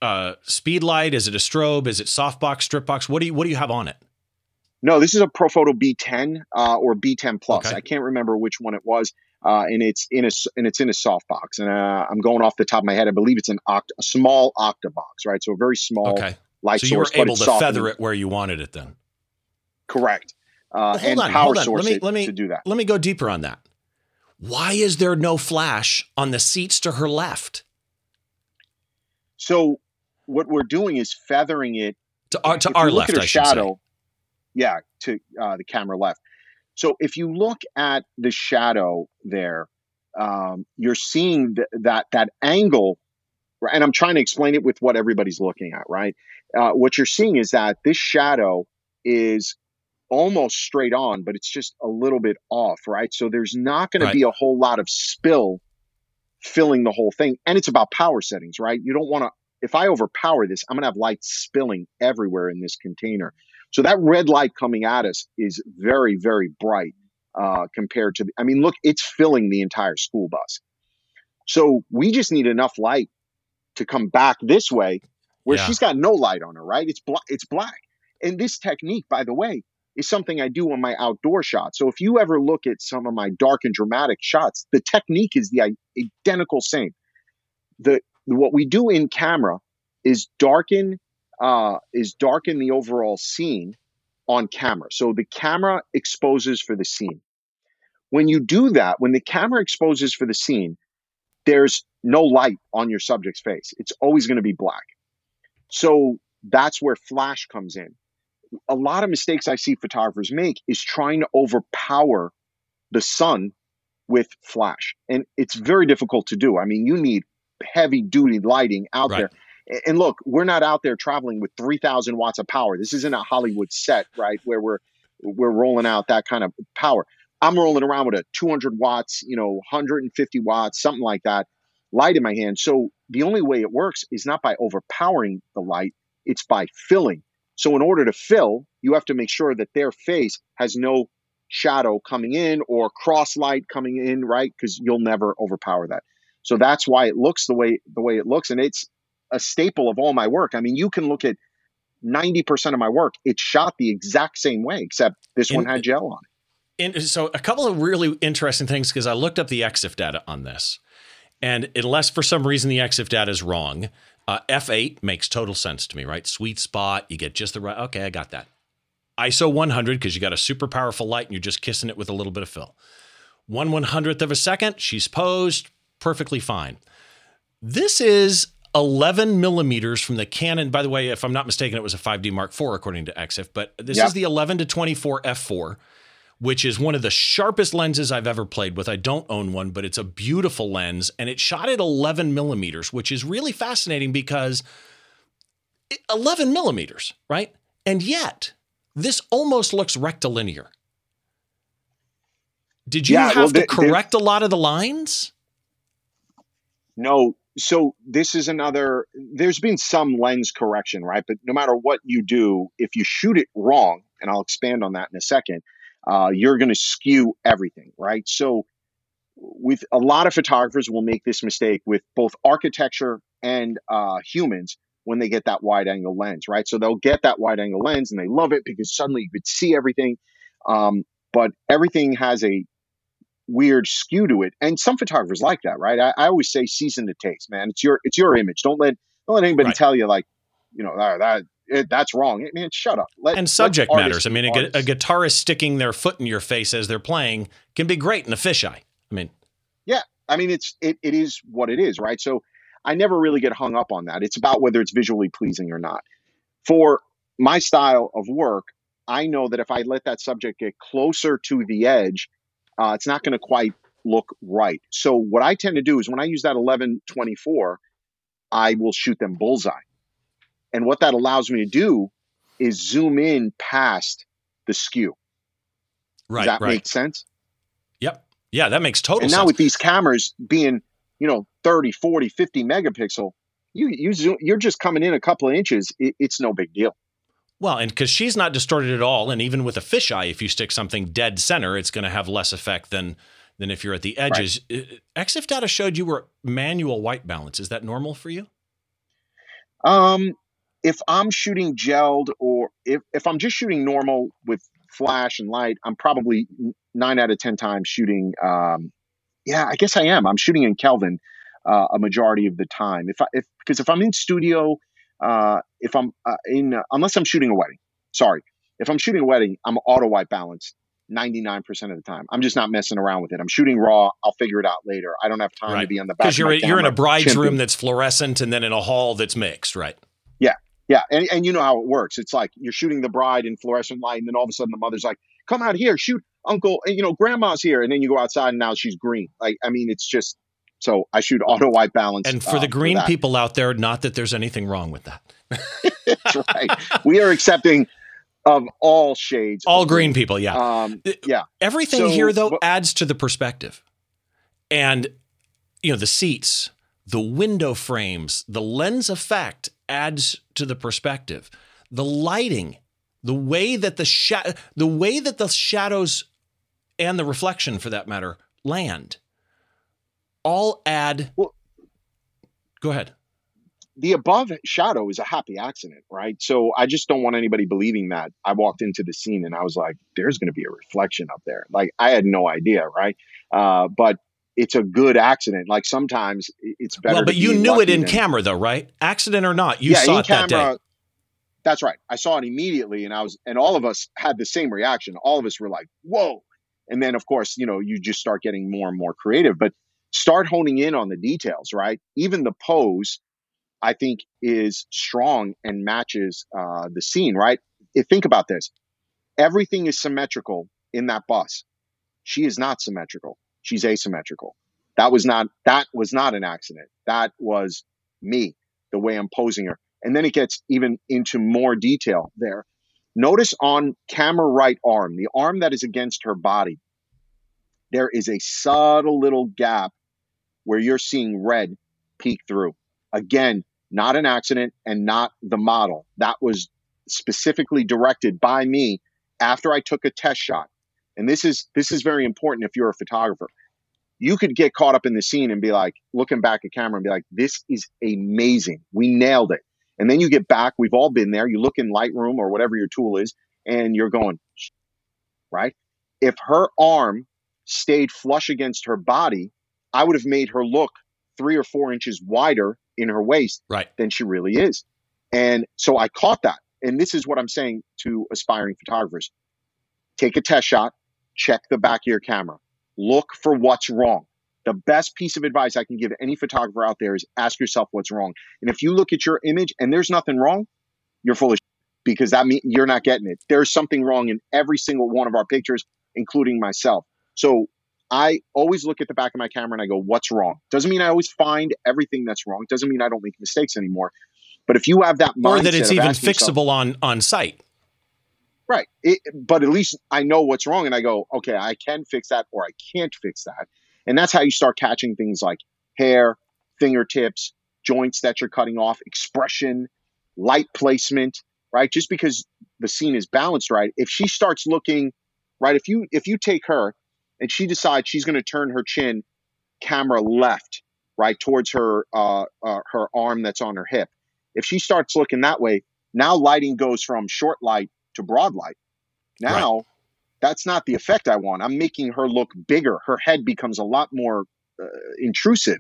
uh, speed light? Is it a strobe? Is it softbox, strip box? What do you what do you have on it?
No, this is a Profoto B10 uh, or B10 Plus. Okay. I can't remember which one it was uh, and it's in a and it's in a softbox. And uh, I'm going off the top of my head. I believe it's an oct- a small octabox, right? So a very small
okay. Light so you were able to feather it where you wanted it, then.
Correct. Uh, well,
hold
on, hold
on. Let me let me
to do that.
Let me go deeper on that. Why is there no flash on the seats to her left?
So what we're doing is feathering it
to our to our left. At a I shadow,
yeah, to uh, the camera left. So if you look at the shadow there, um, you're seeing th- that that angle, and I'm trying to explain it with what everybody's looking at, right? Uh, what you're seeing is that this shadow is almost straight on, but it's just a little bit off, right? So there's not going right. to be a whole lot of spill filling the whole thing, and it's about power settings, right? You don't want to. If I overpower this, I'm going to have light spilling everywhere in this container. So that red light coming at us is very, very bright uh, compared to, the, I mean, look, it's filling the entire school bus. So we just need enough light to come back this way where yeah. she's got no light on her, right? It's, bl- it's black. And this technique, by the way, is something I do on my outdoor shots. So if you ever look at some of my dark and dramatic shots, the technique is the identical same. The what we do in camera is darken uh, is darken the overall scene on camera. So the camera exposes for the scene. When you do that, when the camera exposes for the scene, there's no light on your subject's face. It's always going to be black. So that's where flash comes in. A lot of mistakes I see photographers make is trying to overpower the sun with flash. And it's very difficult to do. I mean, you need heavy duty lighting out right. there. And look, we're not out there traveling with 3,000 watts of power. This isn't a Hollywood set, right? Where we're we're rolling out that kind of power. I'm rolling around with a 200 watts, you know, 150 watts, something like that, light in my hand. So the only way it works is not by overpowering the light; it's by filling. So in order to fill, you have to make sure that their face has no shadow coming in or cross light coming in, right? Because you'll never overpower that. So that's why it looks the way the way it looks, and it's a staple of all my work. I mean, you can look at 90% of my work, it's shot the exact same way, except this one had gel on
it. And so, a couple of really interesting things because I looked up the EXIF data on this. And unless for some reason the EXIF data is wrong, uh, F8 makes total sense to me, right? Sweet spot, you get just the right. Okay, I got that. ISO 100 because you got a super powerful light and you're just kissing it with a little bit of fill. One one hundredth of a second, she's posed perfectly fine. This is 11 millimeters from the Canon. By the way, if I'm not mistaken, it was a 5D Mark IV according to EXIF, but this is the 11 to 24 f4, which is one of the sharpest lenses I've ever played with. I don't own one, but it's a beautiful lens, and it shot at 11 millimeters, which is really fascinating because 11 millimeters, right? And yet, this almost looks rectilinear. Did you yeah, have well, to correct a lot of the lines?
No, so this is another there's been some lens correction right but no matter what you do if you shoot it wrong and i'll expand on that in a second uh, you're going to skew everything, right? So, with a lot of photographers will make this mistake with both architecture and uh, humans when they get that wide angle lens, right? So they'll get that wide angle lens and they love it because suddenly you could see everything. Um, but everything has a weird skew to it, and some photographers like that, right? I, I always say season to taste, man. It's your it's your image. Don't let don't let anybody right. tell you like, you know, oh, that it, that's wrong. Man, shut up.
Let, and subject matters. I mean, a, a, guitarist sticking their foot in your face as they're playing can be great in a fisheye. I mean,
yeah. I mean, it's it, it is what it is, right? So I never really get hung up on that. It's about whether it's visually pleasing or not. For my style of work, I know that if I let that subject get closer to the edge, uh, it's not going to quite look right. So what I tend to do is when I use that 1124, I will shoot them bullseye. And what that allows me to do is zoom in past the skew.
Right.
Does that
right.
make sense?
Yep. Yeah, that makes total sense.
and
sense.
now with these cameras being, you know, 30, 40, 50 megapixel, you you zoom, you're just coming in a couple of inches. It, it's no big deal.
Well, and because she's not distorted at all, and even with a fisheye, if you stick something dead center, it's going to have less effect than than if you're at the edges. Right. EXIF data showed you were manual white balance. Is that normal for you?
Um, if I'm shooting gelled or if, if I'm just shooting normal with flash and light, I'm probably nine out of 10 times shooting. Um, yeah, I guess I am. I'm shooting in Kelvin uh, a majority of the time. If I, if, because if I'm in studio, uh, if I'm uh, in, uh, unless I'm shooting a wedding, sorry, if I'm shooting a wedding, I'm auto white balanced 99% of the time. I'm just not messing around with it. I'm shooting raw. I'll figure it out later. I don't have time right. to be on the back.
Because you're, you're in a bride's room that's fluorescent and then in a hall that's mixed, right?
Yeah. Yeah, and, and you know how it works. It's like you're shooting the bride in fluorescent light, and then all of a sudden the mother's like, "Come out here, shoot, Uncle." And, you know, Grandma's here, and then you go outside, and now she's green. Like, I mean, it's just so I shoot auto white balance.
And for uh, the green for people out there, not that there's anything wrong with that. [LAUGHS]
That's right. We are accepting of all shades.
All green, green people, yeah,
um, yeah.
Everything so, here though adds to the perspective, and you know the seats, the window frames, the lens effect adds to the perspective. The lighting, the way that the sha- the way that the shadows and the reflection for that matter land all add well, Go ahead.
The above shadow is a happy accident, right? So I just don't want anybody believing that. I walked into the scene and I was like, there's going to be a reflection up there. Like I had no idea, right? Uh, but it's a good accident. Like sometimes it's better.
Well, but you knew it in than, camera, though, right? Accident or not, you yeah, saw it camera, that day.
That's right. I saw it immediately, and I was, and all of us had the same reaction. All of us were like, "Whoa!" And then, of course, you know, you just start getting more and more creative, but start honing in on the details. Right? Even the pose, I think, is strong and matches uh, the scene. Right? If, think about this: everything is symmetrical in that bus. She is not symmetrical she's asymmetrical. That was not that was not an accident. That was me, the way I'm posing her. And then it gets even into more detail there. Notice on camera right arm, the arm that is against her body, there is a subtle little gap where you're seeing red peek through. Again, not an accident and not the model. That was specifically directed by me after I took a test shot and this is this is very important if you're a photographer. You could get caught up in the scene and be like looking back at camera and be like this is amazing. We nailed it. And then you get back we've all been there. You look in lightroom or whatever your tool is and you're going right? If her arm stayed flush against her body i would have made her look three or four inches wider in her waist
right.
than she really is. And so i caught that. And this is what i'm saying to aspiring photographers. Take a test shot check the back of your camera. Look for what's wrong. The best piece of advice I can give any photographer out there is ask yourself what's wrong. And if you look at your image and there's nothing wrong, you're full of because that means you're not getting it. There's something wrong in every single one of our pictures, including myself. So I always look at the back of my camera and I go, what's wrong? Doesn't mean I always find everything that's wrong. Doesn't mean I don't make mistakes anymore. But if you have that mindset,
or that it's even fixable yourself, on on site,
Right. It, but at least I know what's wrong and I go, okay, I can fix that or I can't fix that. And that's how you start catching things like hair, fingertips, joints that you're cutting off, expression, light placement, right? Just because the scene is balanced right. If she starts looking right? If you if you take her and she decides she's going to turn her chin camera left, right towards her uh, uh, her arm that's on her hip. If she starts looking that way, now lighting goes from short light to broad light. Now, right. that's not the effect I want. I'm making her look bigger. Her head becomes a lot more uh, intrusive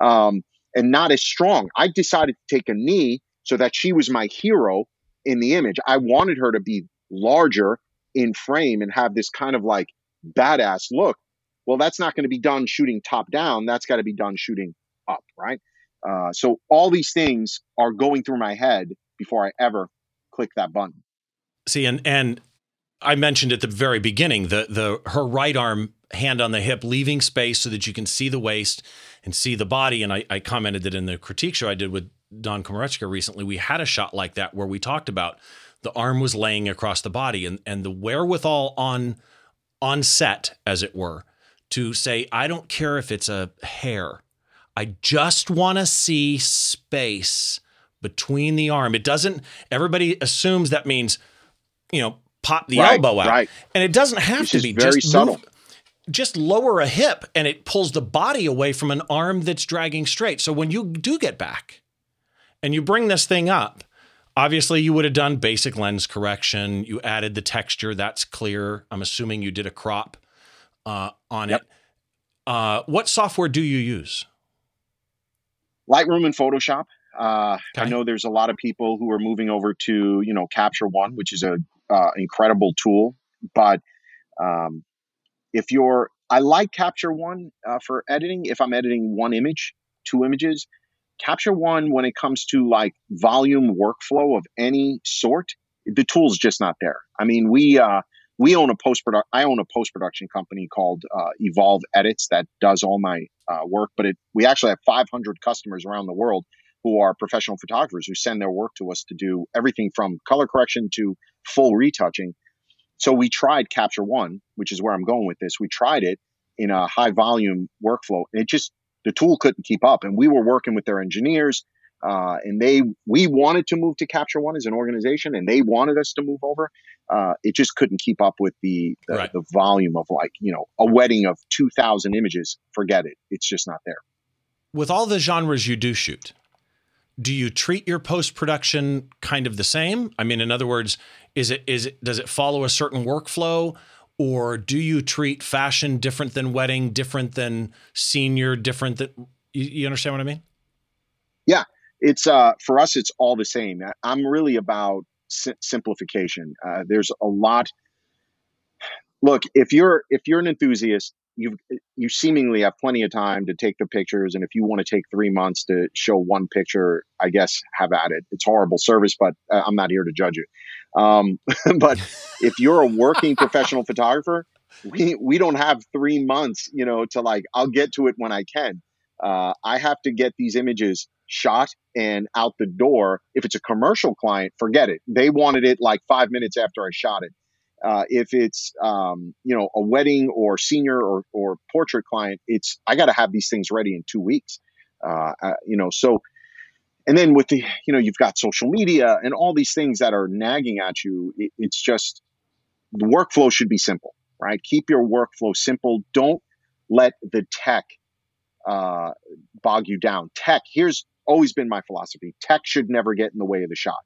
um, and not as strong. I decided to take a knee so that she was my hero in the image. I wanted her to be larger in frame and have this kind of like badass look. Well, that's not going to be done shooting top down. That's got to be done shooting up, right? Uh, so all these things are going through my head before I ever click that button.
See, and and I mentioned at the very beginning the the her right arm hand on the hip, leaving space so that you can see the waist and see the body. And I, I commented that in the critique show I did with Don Komarechka recently, we had a shot like that where we talked about the arm was laying across the body and and the wherewithal on on set, as it were, to say, I don't care if it's a hair. I just want to see space between the arm. It doesn't, everybody assumes that means, you know, pop the right, elbow out. Right. And it doesn't have
it's
to be
very just subtle. Move,
just lower a hip and it pulls the body away from an arm that's dragging straight. So when you do get back and you bring this thing up, obviously you would have done basic lens correction. You added the texture, that's clear. I'm assuming you did a crop uh, on yep. it. Uh, what software do you use?
Lightroom and Photoshop. Uh, okay. I know there's a lot of people who are moving over to you know Capture One, which is a uh, incredible tool. But um, if you're, I like Capture One uh, for editing. If I'm editing one image, two images, Capture One when it comes to like volume workflow of any sort, the tool's just not there. I mean, we uh, we own a post production. I own a post production company called uh, Evolve Edits that does all my uh, work. But it, we actually have 500 customers around the world who are professional photographers who send their work to us to do everything from color correction to full retouching. So we tried Capture One, which is where I'm going with this. We tried it in a high volume workflow, and it just the tool couldn't keep up. And we were working with their engineers uh, and they, we wanted to move to Capture One as an organization, and they wanted us to move over. Uh, it just couldn't keep up with the the, right. the volume of like you know a wedding of two thousand images. Forget it. It's just not there.
With all the genres you do shoot, do you treat your post production kind of the same? I mean, in other words, is it is it does it follow a certain workflow? Or do you treat fashion different than wedding, different than senior, different than you, you understand what I mean?
Yeah, it's uh, for us, it's all the same. I'm really about si- simplification. Uh, there's a lot. Look, if you're if you're an enthusiast, you you seemingly have plenty of time to take the pictures, and if you want to take three months to show one picture, I guess have at it. It's horrible service, but uh, I'm not here to judge you. Um, [LAUGHS] but if you're a working professional [LAUGHS] photographer, we we don't have three months, you know, to like I'll get to it when I can. Uh, I have to get these images shot and out the door. If it's a commercial client, forget it. They wanted it like five minutes after I shot it. Uh, if it's um, you know a wedding or senior or, or portrait client, it's I got to have these things ready in two weeks. Uh, uh, you know, so and then with the you know you've got social media and all these things that are nagging at you. It, it's just the workflow should be simple, right? Keep your workflow simple. Don't let the tech uh, bog you down. Tech. Here's always been my philosophy. Tech should never get in the way of the shot.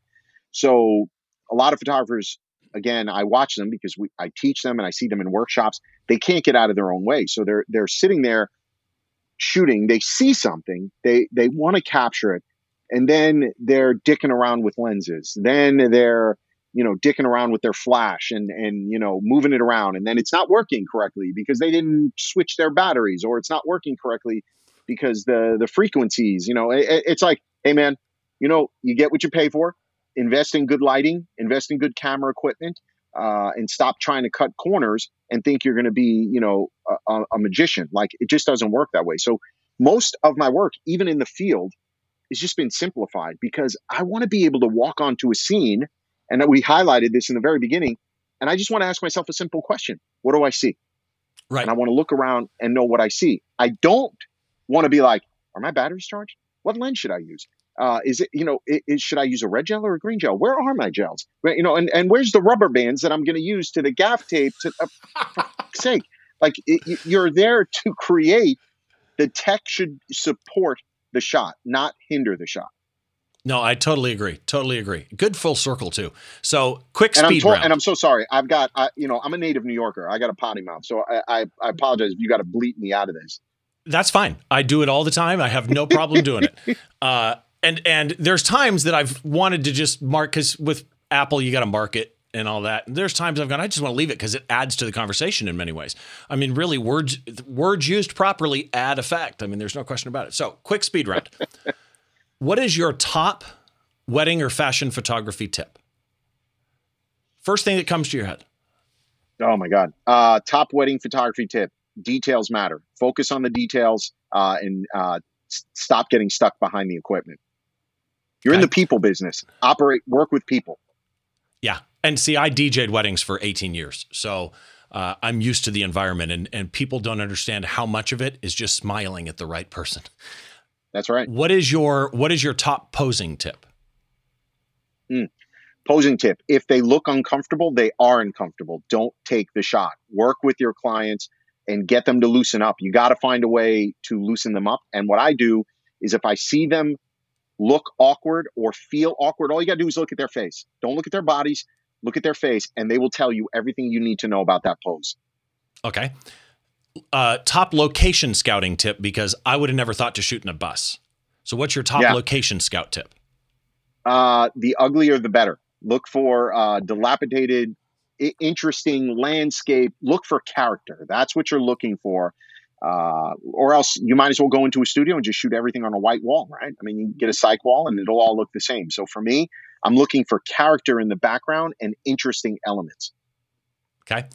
So a lot of photographers, again, I watch them because we, I teach them and I see them in workshops. They can't get out of their own way. So they're, they're sitting there shooting. They see something. They, they want to capture it. And then they're dicking around with lenses. Then they're, you know, dicking around with their flash and, and, you know, moving it around. And then it's not working correctly because they didn't switch their batteries or it's not working correctly because the the frequencies, you know, it, it's like, hey man, you know, you get what you pay for. Invest in good lighting, invest in good camera equipment, uh, and stop trying to cut corners and think you're going to be, you know, a, a magician. Like it just doesn't work that way. So most of my work, even in the field, has just been simplified because I want to be able to walk onto a scene, and we highlighted this in the very beginning. And I just want to ask myself a simple question: What do I see?
Right.
And I want to look around and know what I see. I don't want to be like, are my batteries charged? What lens should I use? Uh, is it, you know, it, it, should I use a red gel or a green gel? Where are my gels? You know, and, and where's the rubber bands that I'm going to use to the gaff tape to, uh, for [LAUGHS] sake, like it, you're there to create the tech should support the shot, not hinder the shot.
No, I totally agree. Totally agree. Good full circle too. So quick
and
speed
I'm
round.
And I'm so sorry. I've got, I, you know, I'm a native New Yorker. I got a potty mouth, so I, I, I apologize if you got to bleep me out of this.
That's fine. I do it all the time. I have no problem doing it. [LAUGHS] Uh, and and there's times that I've wanted to just mark because with Apple you got to mark it and all that. There's times I've gone, I just want to leave it because it adds to the conversation in many ways. I mean, really, words words used properly add effect. I mean, there's no question about it. So, quick speed round. [LAUGHS] what is your top wedding or fashion photography tip? First thing that comes to your head.
Oh my God. Uh, top wedding photography tip details matter. Focus on the details uh, and uh, stop getting stuck behind the equipment. You're in the people business. Operate, work with people.
Yeah. And see, I DJ'd weddings for 18 years. So uh, I'm used to the environment, and, and people don't understand how much of it is just smiling at the right person.
That's right.
What is your what is your top posing tip?
Mm. Posing tip: If they look uncomfortable, they are uncomfortable. Don't take the shot. Work with your clients and get them to loosen up. You got to find a way to loosen them up. And what I do is, if I see them look awkward or feel awkward, all you got to do is look at their face. Don't look at their bodies. Look at their face, and they will tell you everything you need to know about that pose.
Okay. Uh, top location scouting tip because I would have never thought to shoot in a bus. So, what's your top yeah. location scout tip?
Uh, the uglier, the better. Look for uh, dilapidated, I- interesting landscape. Look for character. That's what you're looking for. Uh, or else you might as well go into a studio and just shoot everything on a white wall, right? I mean, you get a cyc wall and it'll all look the same. So for me, I'm looking for character in the background and interesting elements.
Okay.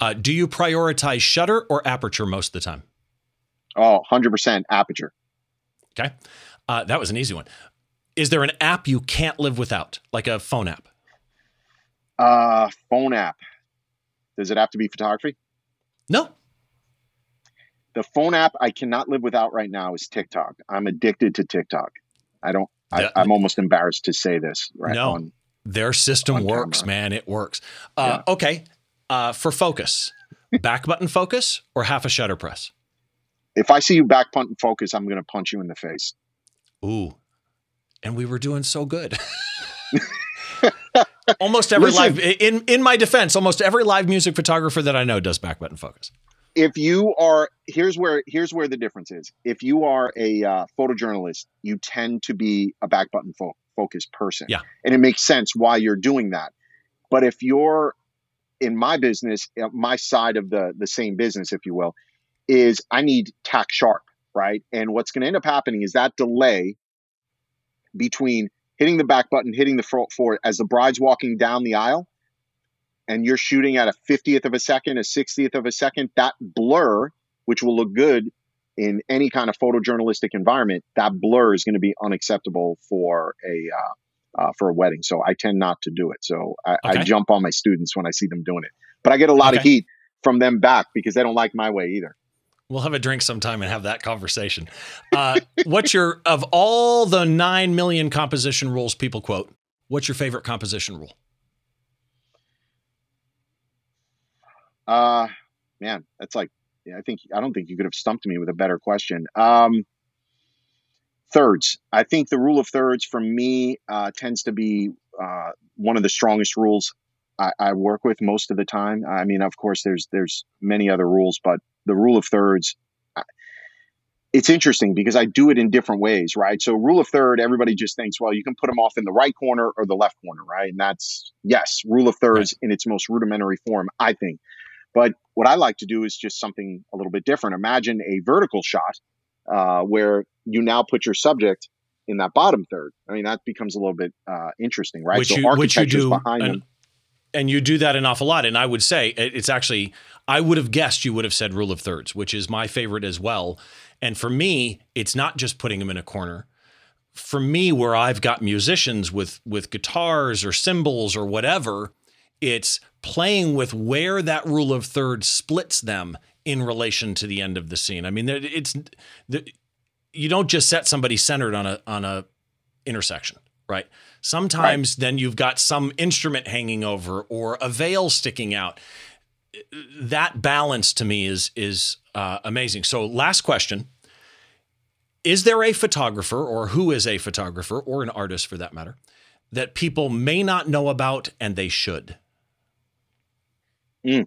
Uh, do you prioritize shutter or aperture most of the time?
Oh, 100% aperture.
Okay. Uh, that was an easy one. Is there an app you can't live without, like a phone app?
Uh, phone app. Does it have to be photography?
No.
The phone app I cannot live without right now is TikTok. I'm addicted to TikTok. I don't. I, am almost embarrassed to say this. Right.
No. On, their system works, camera. man. It works. Uh, yeah. Okay. Uh, for focus, back button focus or half a shutter press?
If I see you back button focus, I'm going to punch you in the face.
Ooh. And we were doing so good. [LAUGHS] almost every Listen, live in in my defense, almost every live music photographer that I know does back button focus.
If you are here's where here's where the difference is. If you are a uh, photojournalist, you tend to be a back button fo- focused person.
Yeah.
And it makes sense why you're doing that. But if you're in my business, uh, my side of the the same business, if you will, is I need tack sharp, right? And what's going to end up happening is that delay between hitting the back button, hitting the front forward as the bride's walking down the aisle, and you're shooting at a 50th of a second, a 60th of a second, that blur, which will look good in any kind of photojournalistic environment, that blur is going to be unacceptable for a uh, uh, for a wedding. So I tend not to do it. So I, okay. I, jump on my students when I see them doing it, but I get a lot okay. of heat from them back because they don't like my way either.
We'll have a drink sometime and have that conversation. Uh, [LAUGHS] what's your of all the nine million composition rules people quote? What's your favorite composition rule?
Uh, man, that's like I think I don't think you could have stumped me with a better question. Um, thirds. I think the rule of thirds for me uh, tends to be uh, one of the strongest rules I, I, work with most of the time. I mean, of course, there's there's many other rules, but the rule of thirds it's interesting because I do it in different ways, right? So rule of third, everybody just thinks, well, you can put them off in the right corner or the left corner, right? And that's yes, rule of thirds right. in its most rudimentary form, I think. But what I like to do is just something a little bit different. Imagine a vertical shot uh, where you now put your subject in that bottom third. I mean, that becomes a little bit uh, interesting, right?
Which so you, you do behind an, them and you do that an awful lot. And I would say it's actually, I would have guessed you would have said rule of thirds, which is my favorite as well. And for me, it's not just putting them in a corner. For me, where I've got musicians with with guitars or cymbals or whatever, it's playing with where that rule of thirds splits them in relation to the end of the scene. I mean, it's you don't just set somebody centered on a on a intersection, right? Sometimes right. then you've got some instrument hanging over or a veil sticking out. That balance to me is is uh, amazing. So, last question: Is there a photographer, or who is a photographer, or an artist for that matter, that people may not know about and they should?
Mm.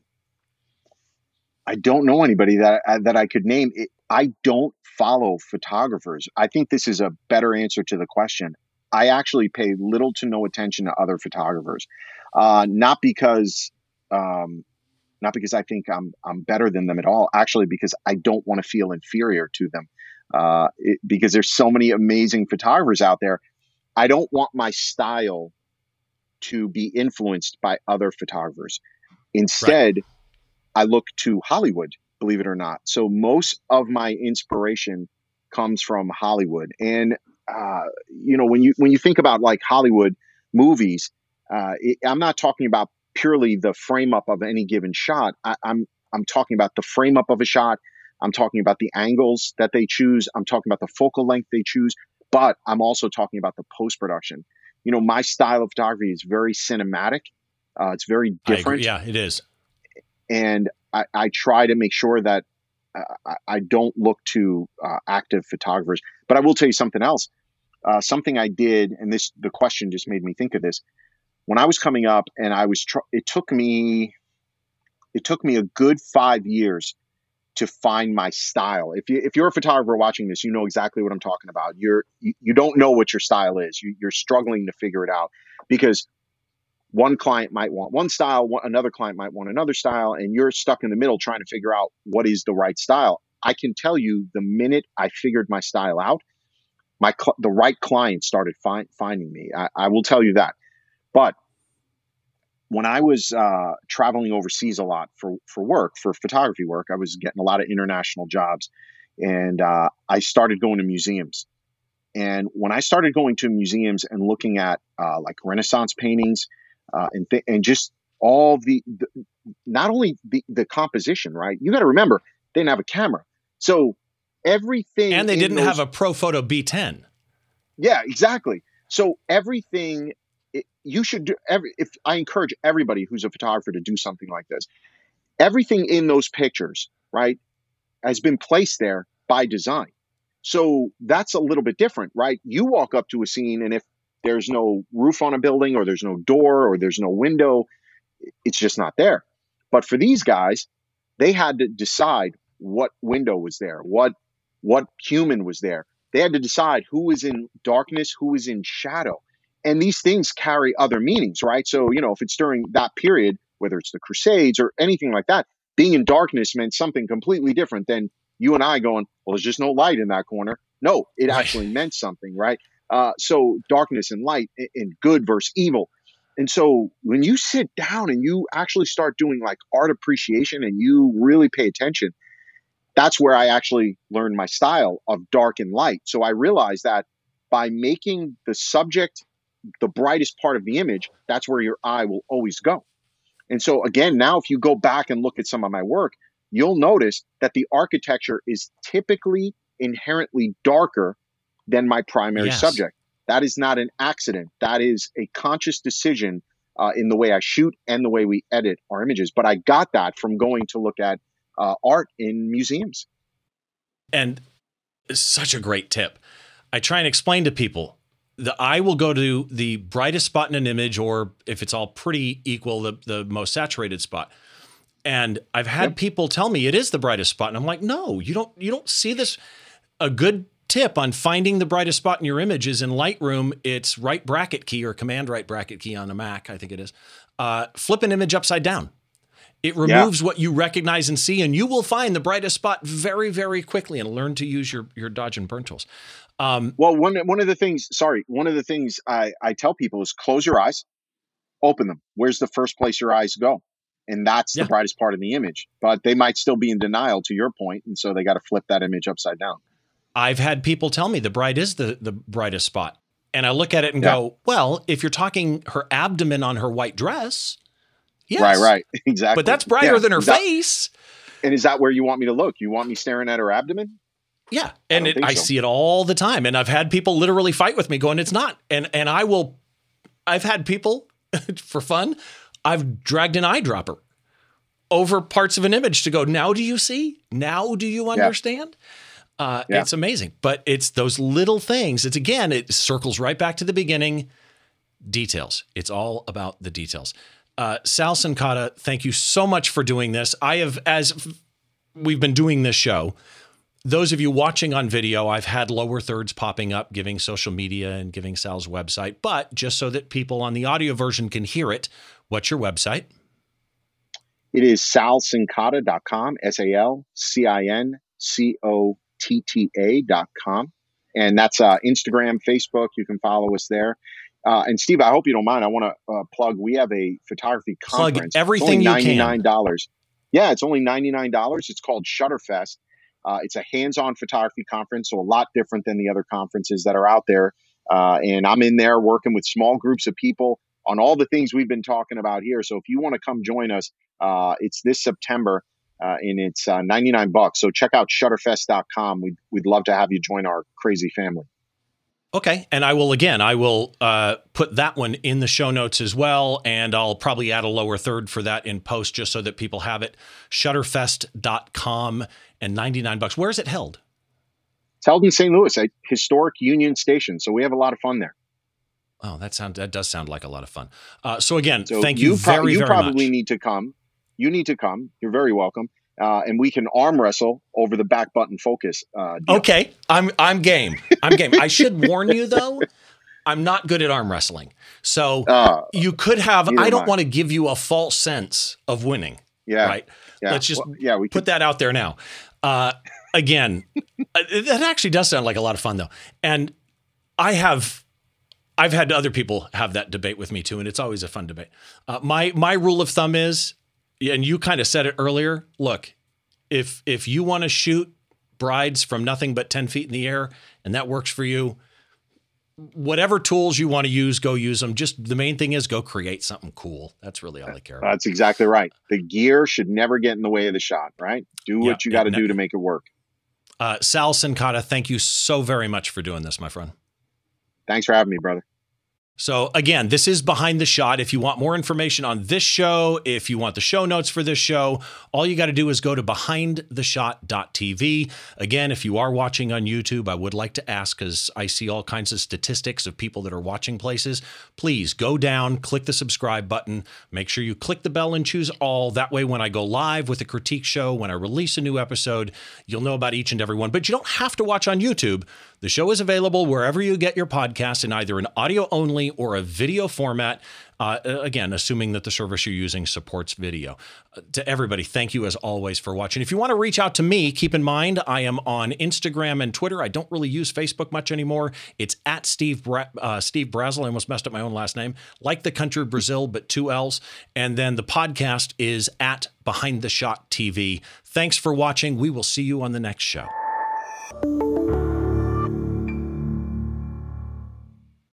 I don't know anybody that uh, that I could name. I don't follow photographers. I think this is a better answer to the question. I actually pay little to no attention to other photographers, uh, not because um, not because I think I'm I'm better than them at all. Actually, because I don't want to feel inferior to them. Uh, it, because there's so many amazing photographers out there. I don't want my style to be influenced by other photographers. Instead, right. I look to Hollywood, believe it or not. So most of my inspiration comes from Hollywood. And uh, you know, when you when you think about like Hollywood movies, uh, it, I'm not talking about purely the frame up of any given shot. I, I'm I'm talking about the frame up of a shot. I'm talking about the angles that they choose. I'm talking about the focal length they choose. But I'm also talking about the post production. You know, my style of photography is very cinematic. Uh, it's very different.
Yeah, it is.
And I, I try to make sure that I, I don't look to uh, active photographers. But I will tell you something else. Uh, something I did, and this the question just made me think of this. When I was coming up, and I was, tr- it took me, it took me a good five years to find my style. If you if you're a photographer watching this, you know exactly what I'm talking about. You're you, you don't know what your style is. You, you're struggling to figure it out because one client might want one style, another client might want another style, and you're stuck in the middle trying to figure out what is the right style. I can tell you the minute I figured my style out, my cl- the right client started fi- finding me. I, I will tell you that. But when I was uh, traveling overseas a lot for for work, for photography work, I was getting a lot of international jobs, and uh, I started going to museums. And when I started going to museums and looking at uh, like Renaissance paintings, uh, and th- and just all the, the not only the, the composition, right? You got to remember they didn't have a camera, so everything,
and they didn't those, have a Profoto B10.
Yeah, exactly. So everything you should do every if I encourage everybody who's a photographer to do something like this. Everything in those pictures, right, has been placed there by design. So that's a little bit different, right? You walk up to a scene and if there's no roof on a building or there's no door or there's no window, it's just not there. But for these guys, they had to decide what window was there, what what human was there. They had to decide who was in darkness, who was in shadow and these things carry other meanings, right? So, you know, if it's during that period, whether it's the Crusades or anything like that, being in darkness meant something completely different than you and I going, well, there's just no light in that corner. No, it right. actually meant something, right? Uh, so, darkness and light and good versus evil. And so, when you sit down and you actually start doing like art appreciation and you really pay attention, that's where I actually learned my style of dark and light. So, I realized that by making the subject the brightest part of the image, that's where your eye will always go. And so, again, now if you go back and look at some of my work, you'll notice that the architecture is typically inherently darker than my primary yes. subject. That is not an accident. That is a conscious decision uh, in the way I shoot and the way we edit our images. But I got that from going to look at uh, art in museums.
And such a great tip. I try and explain to people the eye will go to the brightest spot in an image, or if it's all pretty equal, the, the most saturated spot. And I've had yep. people tell me it is the brightest spot, and I'm like, no, you don't. You don't see this. A good tip on finding the brightest spot in your image is in Lightroom. It's right bracket key or Command right bracket key on a Mac, I think it is. Uh, flip an image upside down. It removes yeah. what you recognize and see, and you will find the brightest spot very, very quickly and learn to use your, your dodge and burn tools.
Um, well, one one of the things, sorry, one of the things I, I tell people is close your eyes, open them. Where's the first place your eyes go? And that's yeah. the brightest part of the image. But they might still be in denial to your point, and so they got to flip that image upside down.
I've had people tell me the bright is the the brightest spot, and I look at it and yeah. go, well, if you're talking her abdomen on her white dress,
yes, right, right, [LAUGHS] exactly.
But that's brighter yeah. than her that, face.
And is that where you want me to look? You want me staring at her abdomen?
Yeah, and I, it, I see it all the time, and I've had people literally fight with me, going, "It's not," and and I will. I've had people [LAUGHS] for fun. I've dragged an eyedropper over parts of an image to go. Now, do you see? Now, do you understand? Yeah. Uh, yeah. It's amazing, but it's those little things. It's again, it circles right back to the beginning. Details. It's all about the details. Uh, Sal Cincotta, thank you so much for doing this. I have, as we've been doing this show, those of you watching on video, I've had lower thirds popping up giving social media and giving Sal's website. But just so that people on the audio version can hear it, what's your website?
It is salcincotta.com, S A L C I N C O T T A.com. And that's uh, Instagram, Facebook. You can follow us there. Uh, and Steve, I hope you don't mind. I want to uh, plug. We have a photography conference.
Plug everything you
can. $99. Yeah, it's only $99. It's called Shutterfest. Uh, it's a hands-on photography conference, so a lot different than the other conferences that are out there. Uh, and I'm in there working with small groups of people on all the things we've been talking about here. So if you want to come join us, uh, it's this September. Uh, and it's uh, 99 bucks. So check out shutterfest.com. We'd, we'd love to have you join our crazy family.
Okay. And I will, again, I will uh, put that one in the show notes as well. And I'll probably add a lower third for that in post just so that people have it. Shutterfest.com and 99 bucks. Where is it held?
It's held in St. Louis at historic Union Station. So we have a lot of fun there.
Oh, that sound that does sound like a lot of fun. Uh, so again, so thank you, you pro- very,
you
very
probably need to come. You need to come. You're very welcome uh, and we can arm wrestle over the back button focus. Uh,
okay, I'm I'm game. I'm game. I should warn you though. I'm not good at arm wrestling, so uh, you could have. I don't want to give you a false sense of winning.
Yeah.
Right.
Yeah.
Let's just well, yeah. We put could. that out there now. Uh, again, [LAUGHS] uh, that actually does sound like a lot of fun though, and I have. I've had other people have that debate with me too, and it's always a fun debate. Uh, my my rule of thumb is and you kind of said it earlier. Look, if if you want to shoot brides from nothing but 10 feet in the air and that works for you, whatever tools you want to use, go use them. Just the main thing is go create something cool. That's really all I care about.
That's exactly right. The gear should never get in the way of the shot, right? Do what yeah, you got to do to make it work.
Uh, Sal Cincotta, thank you so very much for doing this, my friend.
Thanks for having me, brother.
So, again, this is behind the shot. If you want more information on this show, if you want the show notes for this show, all you got to do is go to behindtheshot.tv. Again, if you are watching on YouTube, I would like to ask because I see all kinds of statistics of people that are watching places. Please go down, click the subscribe button, make sure you click the bell and choose all. That way, when I go live with a critique show, when I release a new episode, you'll know about each and every one. But you don't have to watch on YouTube. The show is available wherever you get your podcast in either an audio only or a video format. Uh, again, assuming that the service you're using supports video. Uh, to everybody, thank you as always for watching. If you want to reach out to me, keep in mind I am on Instagram and Twitter. I don't really use Facebook much anymore. It's at Steve Bra- uh, Steve Brazill. I almost messed up my own last name, like the country Brazil, but two L's. And then the podcast is at Behind the Shot TV. Thanks for watching. We will see you on the next show.